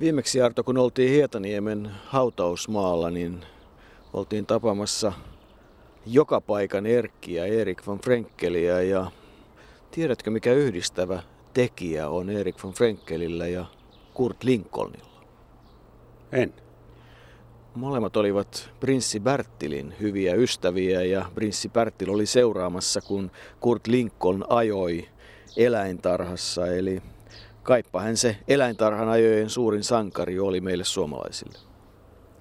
Viimeksi Arto, kun oltiin Hietaniemen hautausmaalla, niin oltiin tapaamassa joka paikan Erkkiä, Erik von Frenkkeliä ja tiedätkö mikä yhdistävä tekijä on Erik von Frenkelillä ja Kurt Lincolnilla? En. Molemmat olivat prinssi Bertilin hyviä ystäviä ja prinssi Bertil oli seuraamassa, kun Kurt Lincoln ajoi eläintarhassa. Eli kaippahan se eläintarhan ajojen suurin sankari oli meille suomalaisille.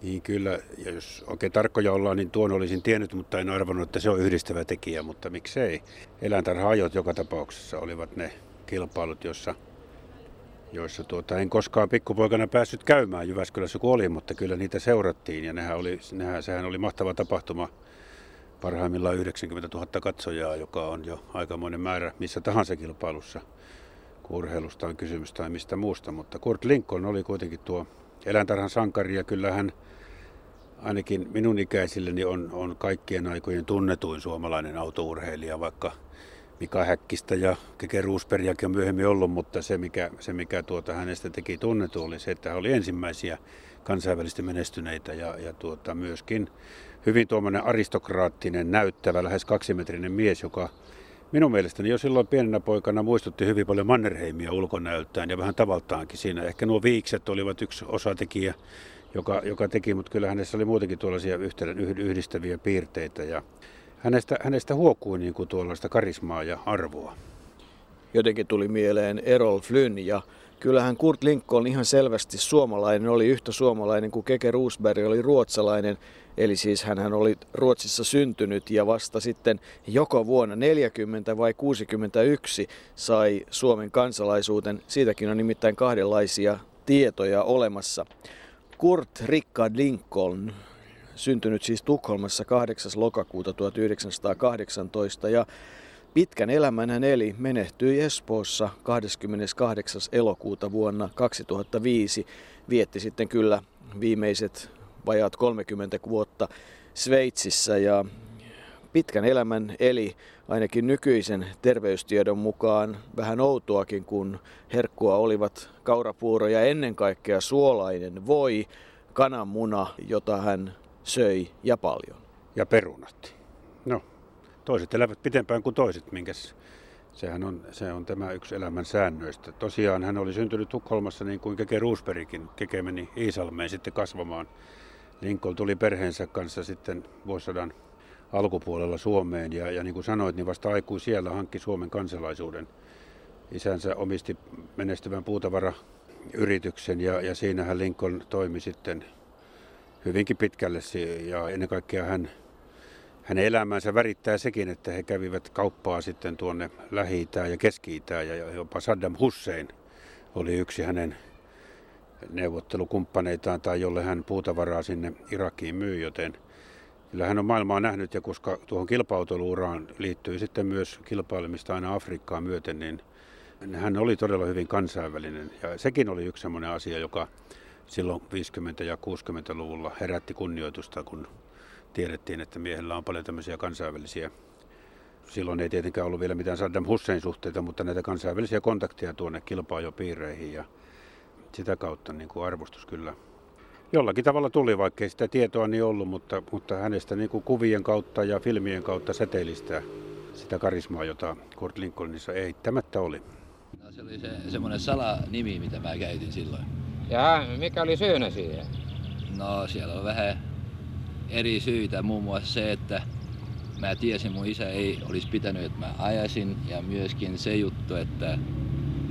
Niin kyllä, ja jos oikein tarkkoja ollaan, niin tuon olisin tiennyt, mutta en arvannut, että se on yhdistävä tekijä, mutta miksei. Eläintarha-ajot joka tapauksessa olivat ne kilpailut, jossa, joissa tuota, en koskaan pikkupoikana päässyt käymään Jyväskylässä kun olin, mutta kyllä niitä seurattiin ja nehän oli, nehän, sehän oli mahtava tapahtuma. Parhaimmillaan 90 000 katsojaa, joka on jo aikamoinen määrä missä tahansa kilpailussa, kun urheilusta on kysymys tai mistä muusta. Mutta Kurt Lincoln oli kuitenkin tuo eläintarhan sankari ja kyllä hän ainakin minun ikäisilleni on, on kaikkien aikojen tunnetuin suomalainen autourheilija, vaikka Mika Häkkistä ja Keke Ruusbergiakin on myöhemmin ollut, mutta se mikä, se mikä tuota hänestä teki tunnetu oli se, että hän oli ensimmäisiä kansainvälisesti menestyneitä ja, ja tuota, myöskin hyvin tuommoinen aristokraattinen, näyttävä, lähes kaksimetrinen mies, joka minun mielestäni jo silloin pienenä poikana muistutti hyvin paljon Mannerheimia ulkonäöltään ja vähän tavaltaankin siinä. Ehkä nuo viikset olivat yksi osatekijä, joka, joka teki, mutta kyllä hänessä oli muutenkin tuollaisia yhdistäviä piirteitä ja hänestä, hänestä huokui niin kuin tuollaista karismaa ja arvoa. Jotenkin tuli mieleen Errol Flynn ja kyllähän Kurt Lincoln ihan selvästi suomalainen, oli yhtä suomalainen kuin Keke Roosberg oli ruotsalainen. Eli siis hän oli Ruotsissa syntynyt ja vasta sitten joko vuonna 40 vai 61 sai Suomen kansalaisuuden. Siitäkin on nimittäin kahdenlaisia tietoja olemassa. Kurt Rickard Lincoln, syntynyt siis Tukholmassa 8. lokakuuta 1918 ja pitkän elämän hän eli, menehtyi Espoossa 28. elokuuta vuonna 2005. Vietti sitten kyllä viimeiset vajaat 30 vuotta Sveitsissä ja pitkän elämän eli ainakin nykyisen terveystiedon mukaan vähän outoakin, kun herkkua olivat kaurapuuro ja ennen kaikkea suolainen voi, kananmuna, jota hän söi ja paljon. Ja perunat. No, toiset elävät pitempään kuin toiset, minkäs sehän on, se on tämä yksi elämän säännöistä. Tosiaan hän oli syntynyt Tukholmassa niin kuin Keke Roosbergin. Keke meni Iisalmeen sitten kasvamaan. Lincoln tuli perheensä kanssa sitten vuosisadan alkupuolella Suomeen ja, ja niin kuin sanoit, niin vasta aikui siellä hankki Suomen kansalaisuuden. Isänsä omisti menestyvän puutavarayrityksen ja, ja siinähän Lincoln toimi sitten hyvinkin pitkälle ja ennen kaikkea hän, hänen elämänsä värittää sekin, että he kävivät kauppaa sitten tuonne lähi ja keski ja jopa Saddam Hussein oli yksi hänen neuvottelukumppaneitaan tai jolle hän puutavaraa sinne Irakiin myy, joten kyllä hän on maailmaa nähnyt ja koska tuohon kilpauteluuraan liittyy sitten myös kilpailemista aina Afrikkaan myöten, niin hän oli todella hyvin kansainvälinen. Ja sekin oli yksi sellainen asia, joka silloin 50- ja 60-luvulla herätti kunnioitusta, kun tiedettiin, että miehellä on paljon tämmöisiä kansainvälisiä Silloin ei tietenkään ollut vielä mitään Saddam Hussein suhteita, mutta näitä kansainvälisiä kontakteja tuonne kilpaajopiireihin ja sitä kautta niin kuin arvostus kyllä jollakin tavalla tuli, vaikka ei sitä tietoa niin ollut, mutta, mutta hänestä niin kuin kuvien kautta ja filmien kautta säteilistä sitä karismaa, jota Kurt Lincolnissa eittämättä oli. No, se oli se, semmoinen salanimi, mitä mä käytin silloin. Ja mikä oli syynä siihen? No siellä on vähän eri syitä, muun muassa se, että mä tiesin mun isä ei olisi pitänyt, että mä ajasin ja myöskin se juttu, että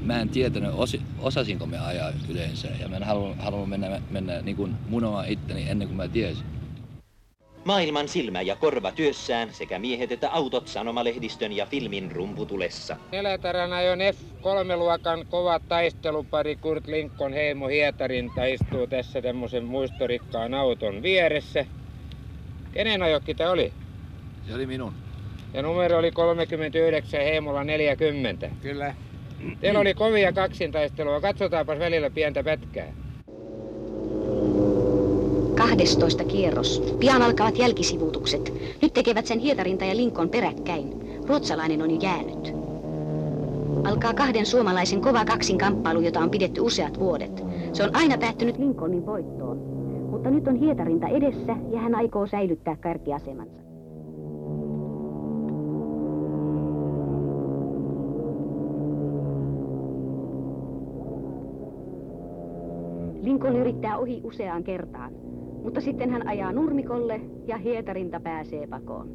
mä en tietänyt, os, osasinko me ajaa yleensä. Ja mä en halunnut, halunnut mennä, mennä niin kuin munomaan itteni ennen kuin mä tiesin. Maailman silmä ja korva työssään sekä miehet että autot sanomalehdistön ja filmin rumputulessa. Elätärän ajon F3-luokan kova taistelupari Kurt Lincoln Heimo Hietarinta istuu tässä tämmöisen muistorikkaan auton vieressä. Kenen ajokki tämä oli? Se oli minun. Ja numero oli 39 Heimolla 40. Kyllä. Teillä oli kovia kaksintaistelua. Katsotaanpas välillä pientä pätkää. 12 kierros. Pian alkavat jälkisivuutukset. Nyt tekevät sen Hietarinta ja Linkon peräkkäin. Ruotsalainen on jo jäänyt. Alkaa kahden suomalaisen kova kaksin kamppailu, jota on pidetty useat vuodet. Se on aina päättynyt Lincolnin voittoon. Mutta nyt on hietarinta edessä ja hän aikoo säilyttää kärkiasemansa. Lincoln yrittää ohi useaan kertaan, mutta sitten hän ajaa nurmikolle ja hietarinta pääsee pakoon.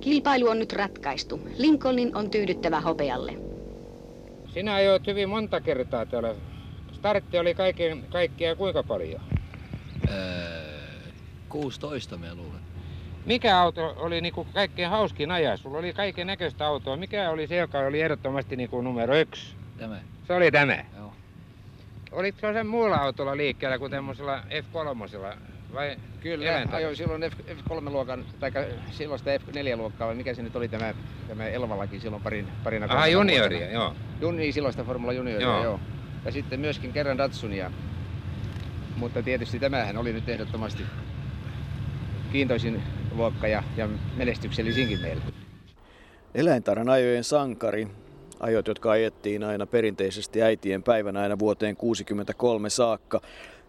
Kilpailu on nyt ratkaistu. Lincolnin on tyydyttävä hopealle. Sinä ajoit hyvin monta kertaa tuolla. Startti oli kaiken, kaikkia kuinka paljon? Öö, 16 mä luulen. Mikä auto oli niinku kaikkein hauskin ajaa? Sulla oli kaiken näköistä autoa. Mikä oli se, joka oli ehdottomasti niinku numero yksi? Tämä, Se oli tämä. joo. Olitko sen muulla autolla liikkeellä kuin tämmöisellä F3? Vai Kyllä, eläintä? ajoin silloin F, F3-luokan, tai silloista F4-luokkaa, vai mikä se nyt oli tämä, tämä Elvallakin silloin parin, parina Aha, junioria, vuotena. joo. Jun, niin, silloista Formula Junioria, Joo. joo. Ja sitten myöskin kerran Datsunia. Mutta tietysti tämähän oli nyt ehdottomasti kiintoisin luokka ja, ja menestyksellisinkin meillä. Eläintarhan ajojen sankari, ajot, jotka ajettiin aina perinteisesti äitien päivänä aina vuoteen 63 saakka.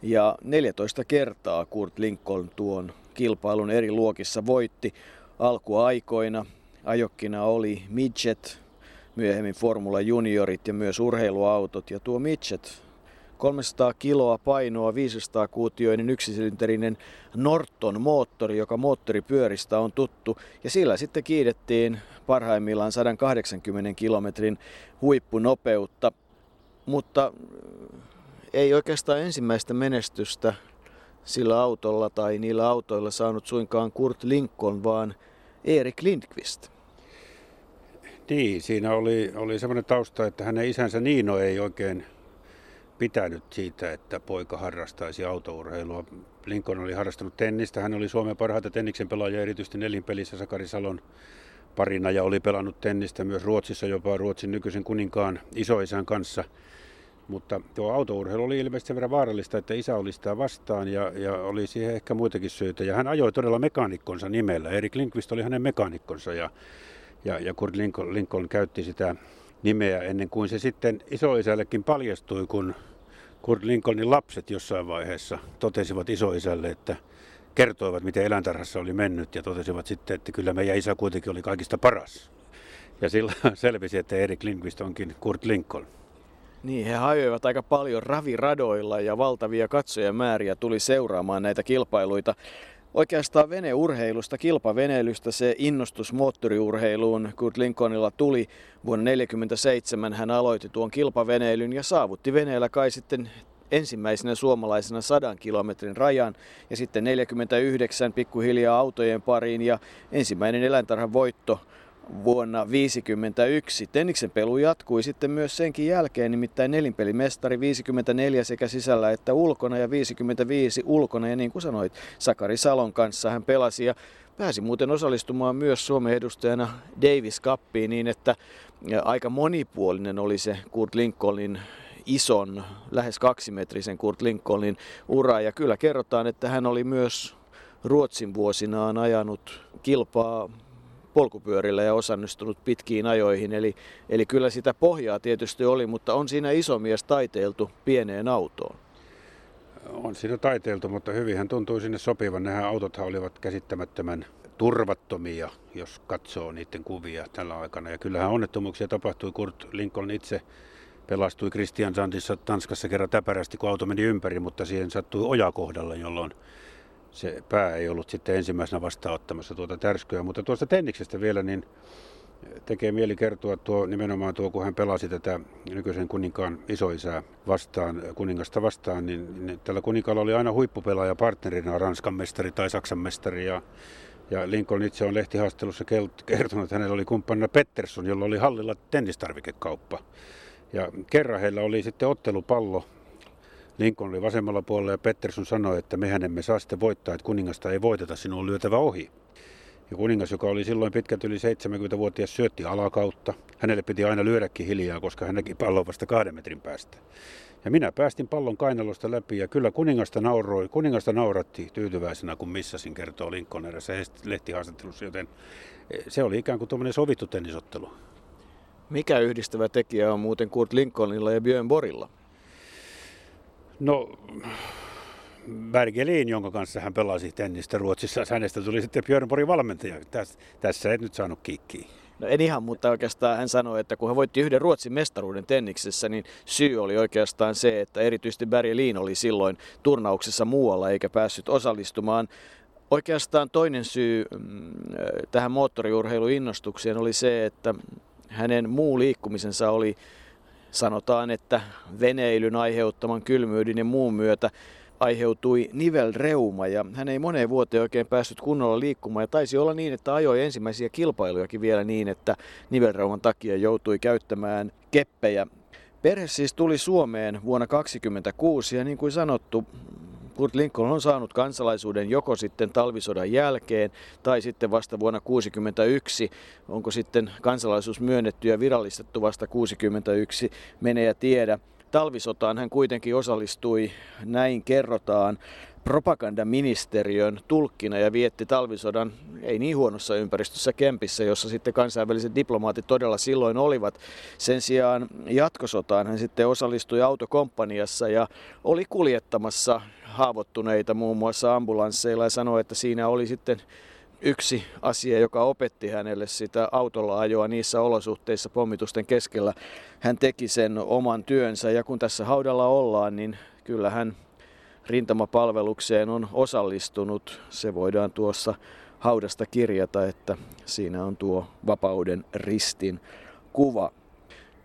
Ja 14 kertaa Kurt Lincoln tuon kilpailun eri luokissa voitti. Alkuaikoina ajokkina oli Midget, myöhemmin Formula Juniorit ja myös urheiluautot. Ja tuo Midget 300 kiloa painoa, 500 kuutioinen yksisylinterinen Norton moottori, joka moottoripyöristä on tuttu. Ja sillä sitten kiidettiin parhaimmillaan 180 kilometrin huippunopeutta. Mutta äh, ei oikeastaan ensimmäistä menestystä sillä autolla tai niillä autoilla saanut suinkaan Kurt Lincoln, vaan Erik Lindqvist. Niin, siinä oli, oli semmoinen tausta, että hänen isänsä Niino ei oikein pitänyt siitä, että poika harrastaisi autourheilua. Lincoln oli harrastanut tennistä, hän oli Suomen parhaita tenniksen pelaajia, erityisesti nelinpelissä Sakari Salon parina ja oli pelannut tennistä myös Ruotsissa jopa Ruotsin nykyisen kuninkaan isoisän kanssa. Mutta tuo autourheilu oli ilmeisesti sen verran vaarallista, että isä oli sitä vastaan ja, ja oli siihen ehkä muitakin syitä. Ja hän ajoi todella mekaanikkonsa nimellä. Erik Lindqvist oli hänen mekaanikkonsa ja, ja, ja Kurt Lincoln, Lincoln käytti sitä nimeä ennen kuin se sitten isoisällekin paljastui, kun Kurt Lincolnin lapset jossain vaiheessa totesivat isoisälle, että kertoivat, miten eläintarhassa oli mennyt ja totesivat sitten, että kyllä meidän isä kuitenkin oli kaikista paras. Ja silloin selvisi, että Erik Lindqvist onkin Kurt Lincoln. Niin, he hajoivat aika paljon raviradoilla ja valtavia katsojamääriä tuli seuraamaan näitä kilpailuita. Oikeastaan veneurheilusta, kilpaveneilystä se innostus moottoriurheiluun Kurt Lincolnilla tuli. Vuonna 1947 hän aloitti tuon kilpaveneilyn ja saavutti veneellä kai sitten ensimmäisenä suomalaisena sadan kilometrin rajan ja sitten 49 pikkuhiljaa autojen pariin ja ensimmäinen eläintarhan voitto vuonna 1951. Tenniksen pelu jatkui sitten myös senkin jälkeen, nimittäin nelinpelimestari 54 sekä sisällä että ulkona ja 55 ulkona. Ja niin kuin sanoit, Sakari Salon kanssa hän pelasi ja pääsi muuten osallistumaan myös Suomen edustajana Davis Cupiin niin, että aika monipuolinen oli se Kurt Lincolnin ison, lähes kaksimetrisen Kurt Lincolnin ura. Ja kyllä kerrotaan, että hän oli myös Ruotsin vuosinaan ajanut kilpaa polkupyörillä ja osallistunut pitkiin ajoihin. Eli, eli kyllä sitä pohjaa tietysti oli, mutta on siinä iso mies taiteiltu pieneen autoon. On siinä taiteiltu, mutta hyvin hän tuntui sinne sopivan. Nämä autothan olivat käsittämättömän turvattomia, jos katsoo niiden kuvia tällä aikana. Ja kyllähän onnettomuuksia tapahtui. Kurt Lincoln itse pelastui Christian Sandissa Tanskassa kerran täpärästi, kun auto meni ympäri, mutta siihen sattui oja kohdalla, jolloin se pää ei ollut sitten ensimmäisenä vastaanottamassa tuota tärskyä. Mutta tuosta Tenniksestä vielä, niin tekee mieli kertoa tuo, nimenomaan tuo, kun hän pelasi tätä nykyisen kuninkaan isoisää vastaan, kuningasta vastaan, niin, niin tällä kuninkaalla oli aina huippupelaaja partnerina, Ranskan mestari tai Saksan mestari. Ja, ja Lincoln itse on lehtihaastattelussa kertonut, että hänellä oli kumppanina Pettersson, jolla oli hallilla tennistarvikekauppa. Ja kerran heillä oli sitten ottelupallo Lincoln oli vasemmalla puolella ja Pettersson sanoi, että mehän emme saa sitten voittaa, että kuningasta ei voiteta, sinun on lyötävä ohi. Ja kuningas, joka oli silloin pitkät yli 70-vuotias, syötti alakautta. Hänelle piti aina lyödäkin hiljaa, koska hän näki pallon vasta kahden metrin päästä. Ja minä päästin pallon kainalosta läpi ja kyllä kuningasta, nauroi, kuningasta nauratti tyytyväisenä, kun missasin, kertoo Lincoln erässä lehtihaastattelussa, joten se oli ikään kuin tuommoinen sovittu tennisottelu. Mikä yhdistävä tekijä on muuten Kurt Lincolnilla ja Björn Borilla? No, Bergelin, jonka kanssa hän pelasi tennistä Ruotsissa. Hänestä tuli sitten Björn Borin valmentaja. Tässä, tässä ei nyt saanut kikkiä. No en ihan, mutta oikeastaan hän sanoi, että kun hän voitti yhden Ruotsin mestaruuden tenniksessä, niin syy oli oikeastaan se, että erityisesti Bergelin oli silloin turnauksessa muualla eikä päässyt osallistumaan. Oikeastaan toinen syy mm, tähän moottoriurheiluinnostukseen oli se, että hänen muu liikkumisensa oli sanotaan, että veneilyn aiheuttaman kylmyyden ja muun myötä aiheutui nivelreuma ja hän ei moneen vuoteen oikein päässyt kunnolla liikkumaan ja taisi olla niin, että ajoi ensimmäisiä kilpailujakin vielä niin, että nivelreuman takia joutui käyttämään keppejä. Perhe siis tuli Suomeen vuonna 1926 ja niin kuin sanottu, Kurt Lincoln on saanut kansalaisuuden joko sitten talvisodan jälkeen tai sitten vasta vuonna 1961. Onko sitten kansalaisuus myönnetty ja virallistettu vasta 1961, menee ja tiedä. Talvisotaan hän kuitenkin osallistui, näin kerrotaan, propagandaministeriön tulkkina ja vietti talvisodan ei niin huonossa ympäristössä Kempissä, jossa sitten kansainväliset diplomaatit todella silloin olivat. Sen sijaan jatkosotaan hän sitten osallistui autokomppaniassa ja oli kuljettamassa haavoittuneita muun muassa ambulansseilla ja sanoi, että siinä oli sitten yksi asia, joka opetti hänelle sitä autolla ajoa niissä olosuhteissa pommitusten keskellä. Hän teki sen oman työnsä ja kun tässä haudalla ollaan, niin kyllä hän rintamapalvelukseen on osallistunut. Se voidaan tuossa haudasta kirjata, että siinä on tuo vapauden ristin kuva.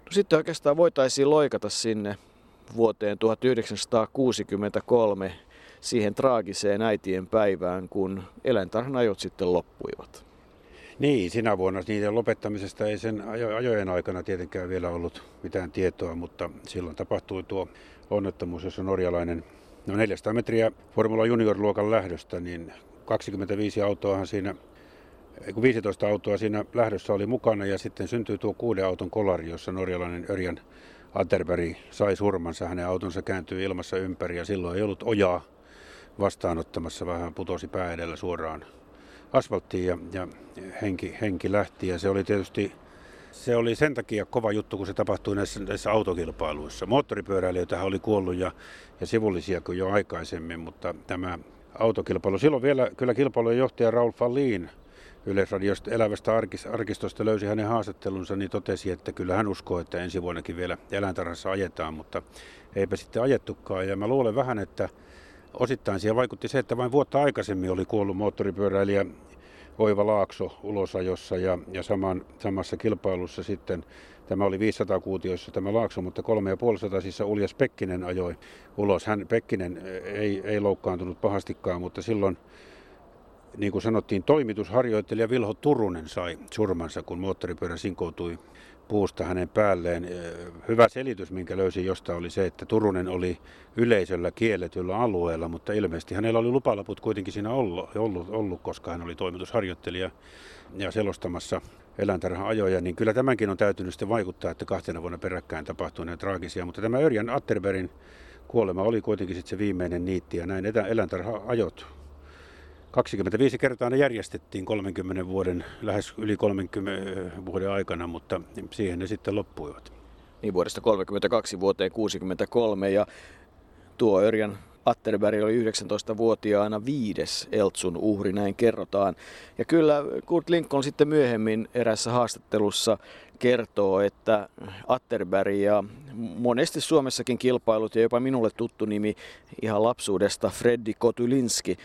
No sitten oikeastaan voitaisiin loikata sinne vuoteen 1963 siihen traagiseen äitien päivään, kun eläintarhan ajot sitten loppuivat. Niin, sinä vuonna niiden lopettamisesta ei sen ajojen aikana tietenkään vielä ollut mitään tietoa, mutta silloin tapahtui tuo onnettomuus, jossa norjalainen no 400 metriä Formula Junior-luokan lähdöstä, niin 25 autoahan siinä 15 autoa siinä lähdössä oli mukana ja sitten syntyi tuo kuuden auton kolari, jossa norjalainen Örjan Atterberg sai surmansa. Hänen autonsa kääntyi ilmassa ympäri ja silloin ei ollut ojaa vastaanottamassa, vähän putosi pää edellä suoraan asfalttiin ja, ja henki, henki lähti. Ja se oli tietysti se oli sen takia kova juttu, kun se tapahtui näissä, näissä autokilpailuissa. Moottoripyöräilijöitä oli kuollut ja, ja sivullisia kuin jo aikaisemmin, mutta tämä autokilpailu, silloin vielä kyllä kilpailujen johtaja Raul Fallin Yleisradiosta elävästä arkistosta löysi hänen haastattelunsa, niin totesi, että kyllä hän uskoo, että ensi vuonnakin vielä eläintarhassa ajetaan, mutta eipä sitten ajettukaan. Ja mä luulen vähän, että osittain siihen vaikutti se, että vain vuotta aikaisemmin oli kuollut moottoripyöräilijä Oiva Laakso ulosajossa ja, ja saman, samassa kilpailussa sitten Tämä oli 500 kuutioissa tämä Laakso, mutta 350 siis Uljas Pekkinen ajoi ulos. Hän Pekkinen ei, ei loukkaantunut pahastikaan, mutta silloin niin kuin sanottiin, toimitusharjoittelija Vilho Turunen sai surmansa, kun moottoripyörä sinkoutui puusta hänen päälleen. Hyvä selitys, minkä löysin jostain, oli se, että Turunen oli yleisöllä kielletyllä alueella, mutta ilmeisesti hänellä oli lupalaput kuitenkin siinä ollut, ollut, ollut koska hän oli toimitusharjoittelija ja selostamassa eläintarhan ajoja, niin kyllä tämänkin on täytynyt sitten vaikuttaa, että kahtena vuonna peräkkäin tapahtui näitä traagisia. Mutta tämä Örjan Atterbergin kuolema oli kuitenkin sitten se viimeinen niitti ja näin eläintarha ajot 25 kertaa ne järjestettiin 30 vuoden, lähes yli 30 vuoden aikana, mutta siihen ne sitten loppuivat. Niin vuodesta 32 vuoteen 63 ja tuo Örjan Atterberg oli 19-vuotiaana viides Eltsun uhri, näin kerrotaan. Ja kyllä Kurt Lincoln sitten myöhemmin erässä haastattelussa kertoo, että Atterberg ja monesti Suomessakin kilpailut ja jopa minulle tuttu nimi ihan lapsuudesta Freddy Kotulinski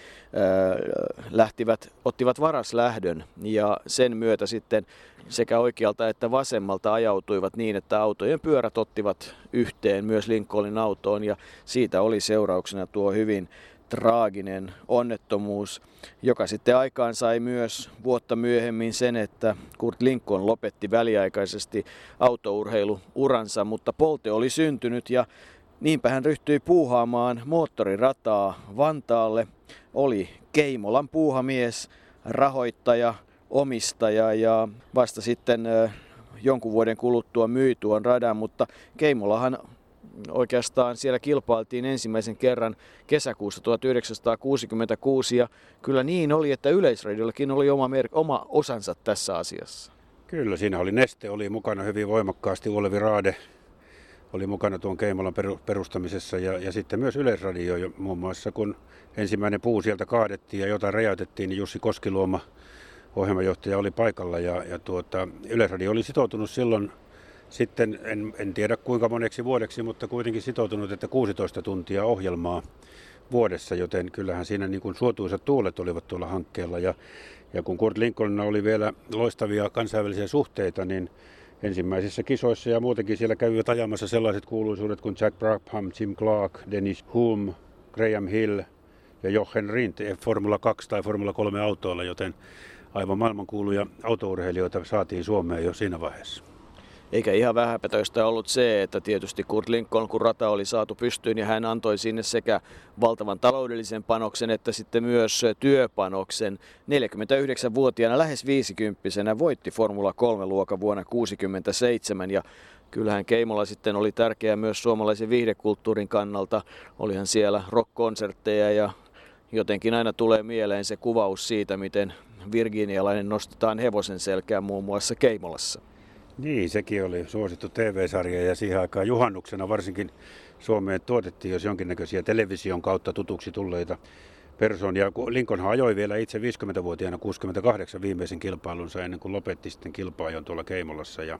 lähtivät, ottivat varaslähdön ja sen myötä sitten sekä oikealta että vasemmalta ajautuivat niin, että autojen pyörät ottivat yhteen myös Lincolnin autoon ja siitä oli seurauksena tuo hyvin traaginen onnettomuus, joka sitten aikaan sai myös vuotta myöhemmin sen, että Kurt Lincoln lopetti väliaikaisesti autourheiluuransa, mutta polte oli syntynyt ja niinpä hän ryhtyi puuhaamaan moottorirataa Vantaalle. Oli Keimolan puuhamies, rahoittaja, omistaja ja vasta sitten jonkun vuoden kuluttua myi tuon radan, mutta Keimolahan oikeastaan siellä kilpailtiin ensimmäisen kerran kesäkuussa 1966 ja kyllä niin oli, että Yleisradiollakin oli oma, mer- oma osansa tässä asiassa. Kyllä, siinä oli Neste, oli mukana hyvin voimakkaasti, Olevi Raade oli mukana tuon Keimolan perustamisessa ja, ja sitten myös Yleisradio muun muassa, kun ensimmäinen puu sieltä kaadettiin ja jotain räjäytettiin, niin Jussi Koskiluoma ohjelmajohtaja oli paikalla ja, ja tuota, Yleisradio oli sitoutunut silloin sitten, en, en tiedä kuinka moneksi vuodeksi, mutta kuitenkin sitoutunut, että 16 tuntia ohjelmaa vuodessa, joten kyllähän siinä niin kuin suotuisat tuulet olivat tuolla hankkeella. Ja, ja kun Kurt Lincolnilla oli vielä loistavia kansainvälisiä suhteita, niin ensimmäisissä kisoissa ja muutenkin siellä kävivät ajamassa sellaiset kuuluisuudet kuin Jack Brabham, Jim Clark, Dennis Hulme, Graham Hill ja Jochen Rindt Formula 2 tai Formula 3 autoilla, joten aivan maailmankuuluja autourheilijoita saatiin Suomeen jo siinä vaiheessa. Eikä ihan vähäpätöistä ollut se, että tietysti Kurt Lincoln, kun rata oli saatu pystyyn ja hän antoi sinne sekä valtavan taloudellisen panoksen että sitten myös työpanoksen. 49-vuotiaana lähes 50 voitti Formula 3-luokan vuonna 1967 ja kyllähän Keimola sitten oli tärkeä myös suomalaisen viihdekulttuurin kannalta. Olihan siellä rock-konsertteja ja jotenkin aina tulee mieleen se kuvaus siitä, miten virginialainen nostetaan hevosen selkään muun muassa Keimolassa. Niin, sekin oli suosittu TV-sarja ja siihen aikaan juhannuksena varsinkin Suomeen tuotettiin jos jonkinnäköisiä television kautta tutuksi tulleita persoonia. Lincoln ajoi vielä itse 50-vuotiaana 68 viimeisen kilpailunsa ennen kuin lopetti sitten kilpaajon tuolla Keimolassa. Ja,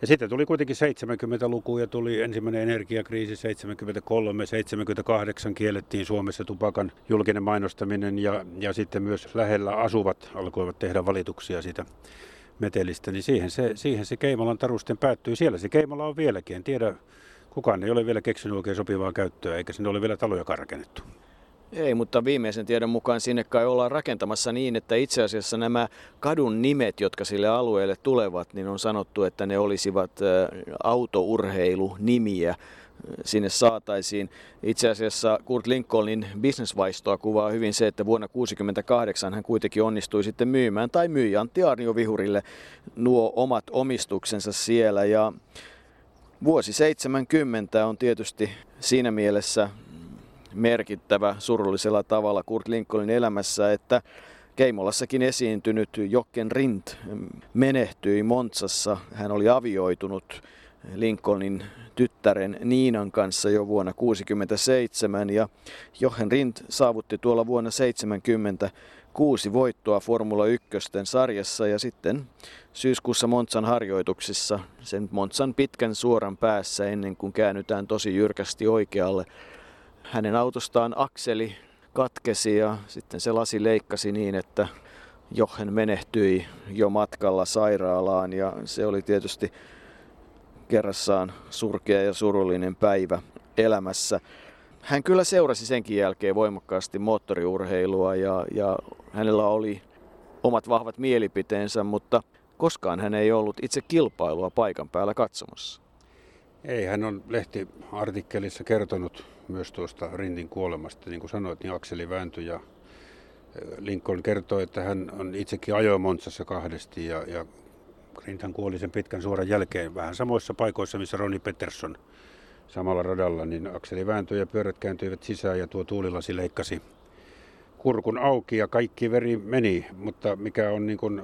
ja sitten tuli kuitenkin 70-luku ja tuli ensimmäinen energiakriisi 73, 78 kiellettiin Suomessa tupakan julkinen mainostaminen ja, ja sitten myös lähellä asuvat alkoivat tehdä valituksia siitä metelistä, niin siihen se, siihen se Keimolan tarusten päättyy. Siellä se Keimola on vieläkin. En tiedä, kukaan ei ole vielä keksinyt oikein sopivaa käyttöä, eikä sinne ole vielä taloja rakennettu. Ei, mutta viimeisen tiedon mukaan sinne kai ollaan rakentamassa niin, että itse asiassa nämä kadun nimet, jotka sille alueelle tulevat, niin on sanottu, että ne olisivat autourheilunimiä sinne saataisiin. Itse asiassa Kurt Lincolnin bisnesvaistoa kuvaa hyvin se, että vuonna 1968 hän kuitenkin onnistui sitten myymään tai myi Antti Arnio Vihurille nuo omat omistuksensa siellä. Ja vuosi 70 on tietysti siinä mielessä merkittävä surullisella tavalla Kurt Lincolnin elämässä, että Keimolassakin esiintynyt Jokken Rindt menehtyi Montsassa. Hän oli avioitunut Lincolnin tyttären Niinan kanssa jo vuonna 1967 ja Jochen Rindt saavutti tuolla vuonna 70 kuusi voittoa Formula 1 sarjassa ja sitten syyskuussa Montsan harjoituksissa sen Montsan pitkän suoran päässä ennen kuin käännytään tosi jyrkästi oikealle. Hänen autostaan akseli katkesi ja sitten se lasi leikkasi niin, että Jochen menehtyi jo matkalla sairaalaan ja se oli tietysti kerrassaan surkea ja surullinen päivä elämässä. Hän kyllä seurasi senkin jälkeen voimakkaasti moottoriurheilua ja, ja hänellä oli omat vahvat mielipiteensä, mutta koskaan hän ei ollut itse kilpailua paikan päällä katsomassa. Ei, hän on lehtiartikkelissa kertonut myös tuosta Rintin kuolemasta. Niin kuin sanoit, niin akseli vääntyi ja Lincoln kertoi, että hän on itsekin ajoi Montsassa kahdesti ja, ja Grinthan kuoli sen pitkän suoran jälkeen vähän samoissa paikoissa, missä Roni Peterson samalla radalla, niin akseli vääntyi ja pyörät kääntyivät sisään ja tuo tuulilasi leikkasi kurkun auki ja kaikki veri meni, mutta mikä on niin kuin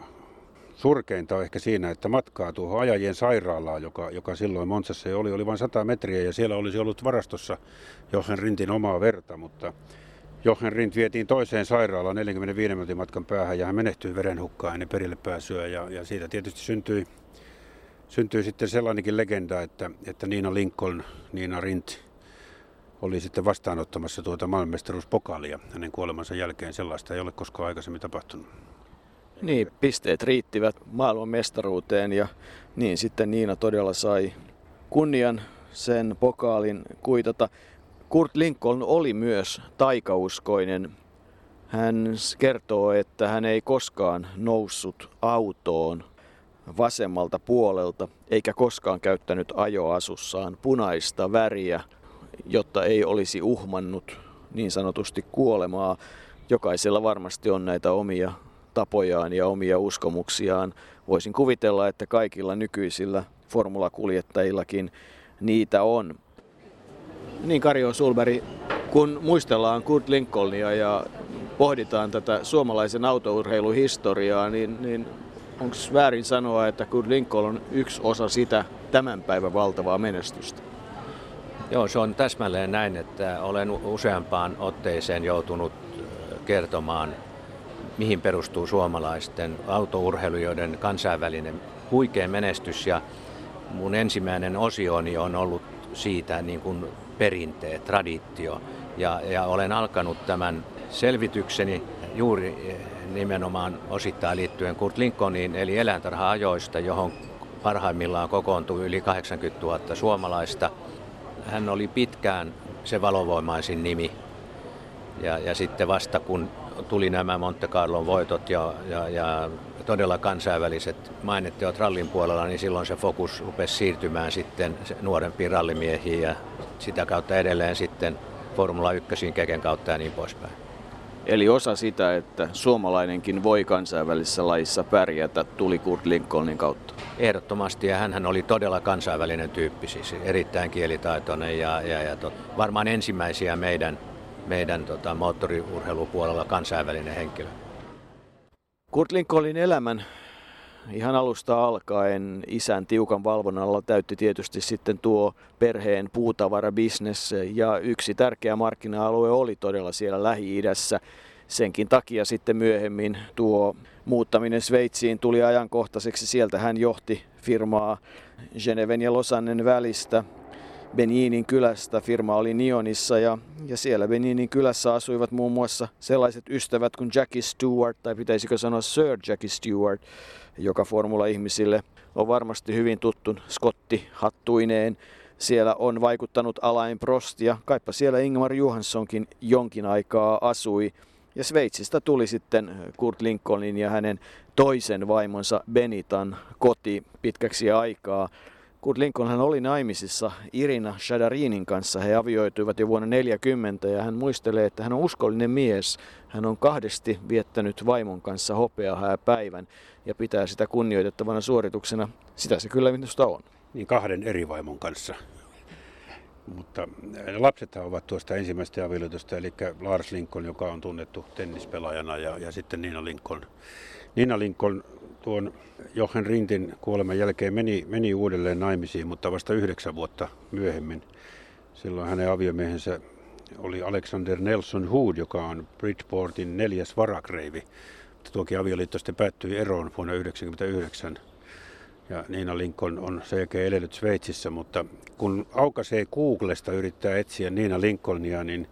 surkeinta on ehkä siinä, että matkaa tuohon ajajien sairaalaan, joka, joka silloin Monsassa oli, oli vain 100 metriä ja siellä olisi ollut varastossa Johan Rintin omaa verta, mutta Jochen Rindt vietiin toiseen sairaalaan 45 minuutin matkan päähän ja hän menehtyi verenhukkaan ennen perille pääsyä. Ja, ja siitä tietysti syntyi, syntyi sitten sellainenkin legenda, että, että Niina Lincoln, Niina Rindt, oli sitten vastaanottamassa tuota maailmanmestaruuspokaalia hänen kuolemansa jälkeen. Sellaista ei ole koskaan aikaisemmin tapahtunut. Niin, pisteet riittivät maailmanmestaruuteen ja niin sitten Niina todella sai kunnian sen pokaalin kuitata. Kurt Lincoln oli myös taikauskoinen. Hän kertoo, että hän ei koskaan noussut autoon vasemmalta puolelta, eikä koskaan käyttänyt ajoasussaan punaista väriä, jotta ei olisi uhmannut niin sanotusti kuolemaa. Jokaisella varmasti on näitä omia tapojaan ja omia uskomuksiaan. Voisin kuvitella, että kaikilla nykyisillä formulakuljettajillakin niitä on. Niin Karjo Sulberi, kun muistellaan Kurt Lincolnia ja pohditaan tätä suomalaisen autourheiluhistoriaa, niin, niin onko väärin sanoa, että Kurt Lincoln on yksi osa sitä tämän päivän valtavaa menestystä? Joo, se on täsmälleen näin, että olen useampaan otteeseen joutunut kertomaan, mihin perustuu suomalaisten autourheilijoiden kansainvälinen huikea menestys. Ja mun ensimmäinen osioni on ollut siitä niin kuin perinteet, traditio. Ja, ja olen alkanut tämän selvitykseni juuri nimenomaan osittain liittyen Kurt Lincolniin, eli eläintarha-ajoista, johon parhaimmillaan kokoontui yli 80 000 suomalaista. Hän oli pitkään se valovoimaisin nimi. Ja, ja sitten vasta kun tuli nämä Monte Carlon voitot ja, ja, ja todella kansainväliset mainetteot rallin puolella, niin silloin se fokus rupesi siirtymään sitten nuorempiin rallimiehiin ja sitä kautta edelleen sitten Formula 1 keken kautta ja niin poispäin. Eli osa sitä, että suomalainenkin voi kansainvälisessä lajissa pärjätä, tuli Kurt Lincolnin kautta. Ehdottomasti, ja hän oli todella kansainvälinen tyyppi, siis erittäin kielitaitoinen ja, ja, ja tot, varmaan ensimmäisiä meidän, meidän tota, moottoriurheilupuolella kansainvälinen henkilö. Kurt Lincolnin elämän ihan alusta alkaen isän tiukan valvonnalla täytti tietysti sitten tuo perheen puutavarabisnes ja yksi tärkeä markkina-alue oli todella siellä Lähi-idässä. Senkin takia sitten myöhemmin tuo muuttaminen Sveitsiin tuli ajankohtaiseksi. Sieltä hän johti firmaa Geneven ja Losannen välistä Beninin kylästä. Firma oli Nionissa ja, ja siellä Beninin kylässä asuivat muun muassa sellaiset ystävät kuin Jackie Stewart, tai pitäisikö sanoa Sir Jackie Stewart, joka formula-ihmisille on varmasti hyvin tuttu Scotti hattuineen. Siellä on vaikuttanut Alain Prost ja kaipa siellä Ingmar Johanssonkin jonkin aikaa asui. Ja Sveitsistä tuli sitten Kurt Lincolnin ja hänen toisen vaimonsa Benitan koti pitkäksi aikaa. Kurt Lincoln hän oli naimisissa Irina Shadarinin kanssa. He avioituivat jo vuonna 40 ja hän muistelee, että hän on uskollinen mies. Hän on kahdesti viettänyt vaimon kanssa hopeahää päivän ja pitää sitä kunnioitettavana suorituksena. Sitä se kyllä minusta on. Niin kahden eri vaimon kanssa. Mutta lapsethan ovat tuosta ensimmäistä avioliitosta, eli Lars Lincoln, joka on tunnettu tennispelaajana, ja, ja sitten Nina Lincoln. Nina Lincoln tuon Jochen Rintin kuoleman jälkeen meni, meni uudelleen naimisiin, mutta vasta yhdeksän vuotta myöhemmin. Silloin hänen aviomiehensä oli Alexander Nelson Hood, joka on Bridgeportin neljäs varakreivi. Tuokin avioliitto sitten päättyi eroon vuonna 1999. Ja Niina Lincoln on sen jälkeen edellyt Sveitsissä, mutta kun aukaisee Googlesta yrittää etsiä Niina Lincolnia, niin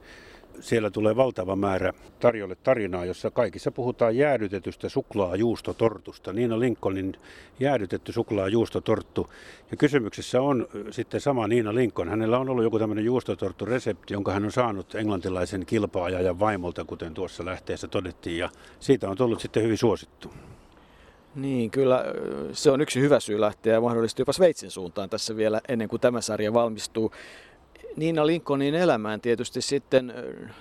siellä tulee valtava määrä tarjolle tarinaa, jossa kaikissa puhutaan jäädytetystä suklaajuustotortusta. Niina Lincolnin jäädytetty suklaajuustotorttu. Ja kysymyksessä on sitten sama Niina Lincoln. Hänellä on ollut joku tämmöinen juustotorttu-resepti, jonka hän on saanut englantilaisen kilpaajajan vaimolta, kuten tuossa lähteessä todettiin. Ja siitä on tullut sitten hyvin suosittu. Niin, kyllä se on yksi hyvä syy lähteä mahdollisesti jopa Sveitsin suuntaan tässä vielä ennen kuin tämä sarja valmistuu. Niina Lincolnin elämään tietysti sitten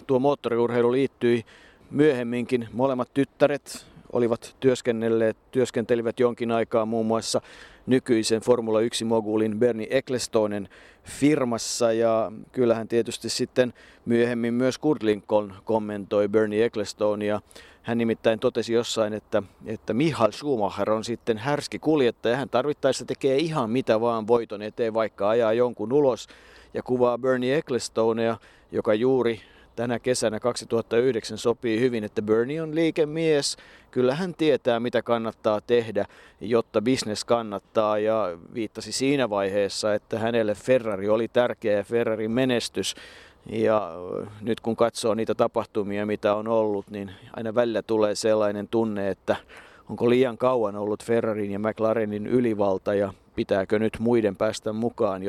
tuo moottoriurheilu liittyi myöhemminkin. Molemmat tyttäret olivat työskennelleet, työskentelivät jonkin aikaa muun muassa nykyisen Formula 1-mogulin Bernie Ecclestonen firmassa ja kyllähän tietysti sitten myöhemmin myös Kurt Lincoln kommentoi Bernie Ecclestonia. Hän nimittäin totesi jossain, että, että Michael Schumacher on sitten härski kuljettaja. Hän tarvittaessa tekee ihan mitä vaan voiton eteen, vaikka ajaa jonkun ulos ja kuvaa Bernie Ecclestonea, joka juuri tänä kesänä 2009 sopii hyvin, että Bernie on liikemies. Kyllä hän tietää, mitä kannattaa tehdä, jotta bisnes kannattaa ja viittasi siinä vaiheessa, että hänelle Ferrari oli tärkeä ja Ferrarin menestys. Ja nyt kun katsoo niitä tapahtumia, mitä on ollut, niin aina välillä tulee sellainen tunne, että onko liian kauan ollut Ferrarin ja McLarenin ylivalta ja pitääkö nyt muiden päästä mukaan,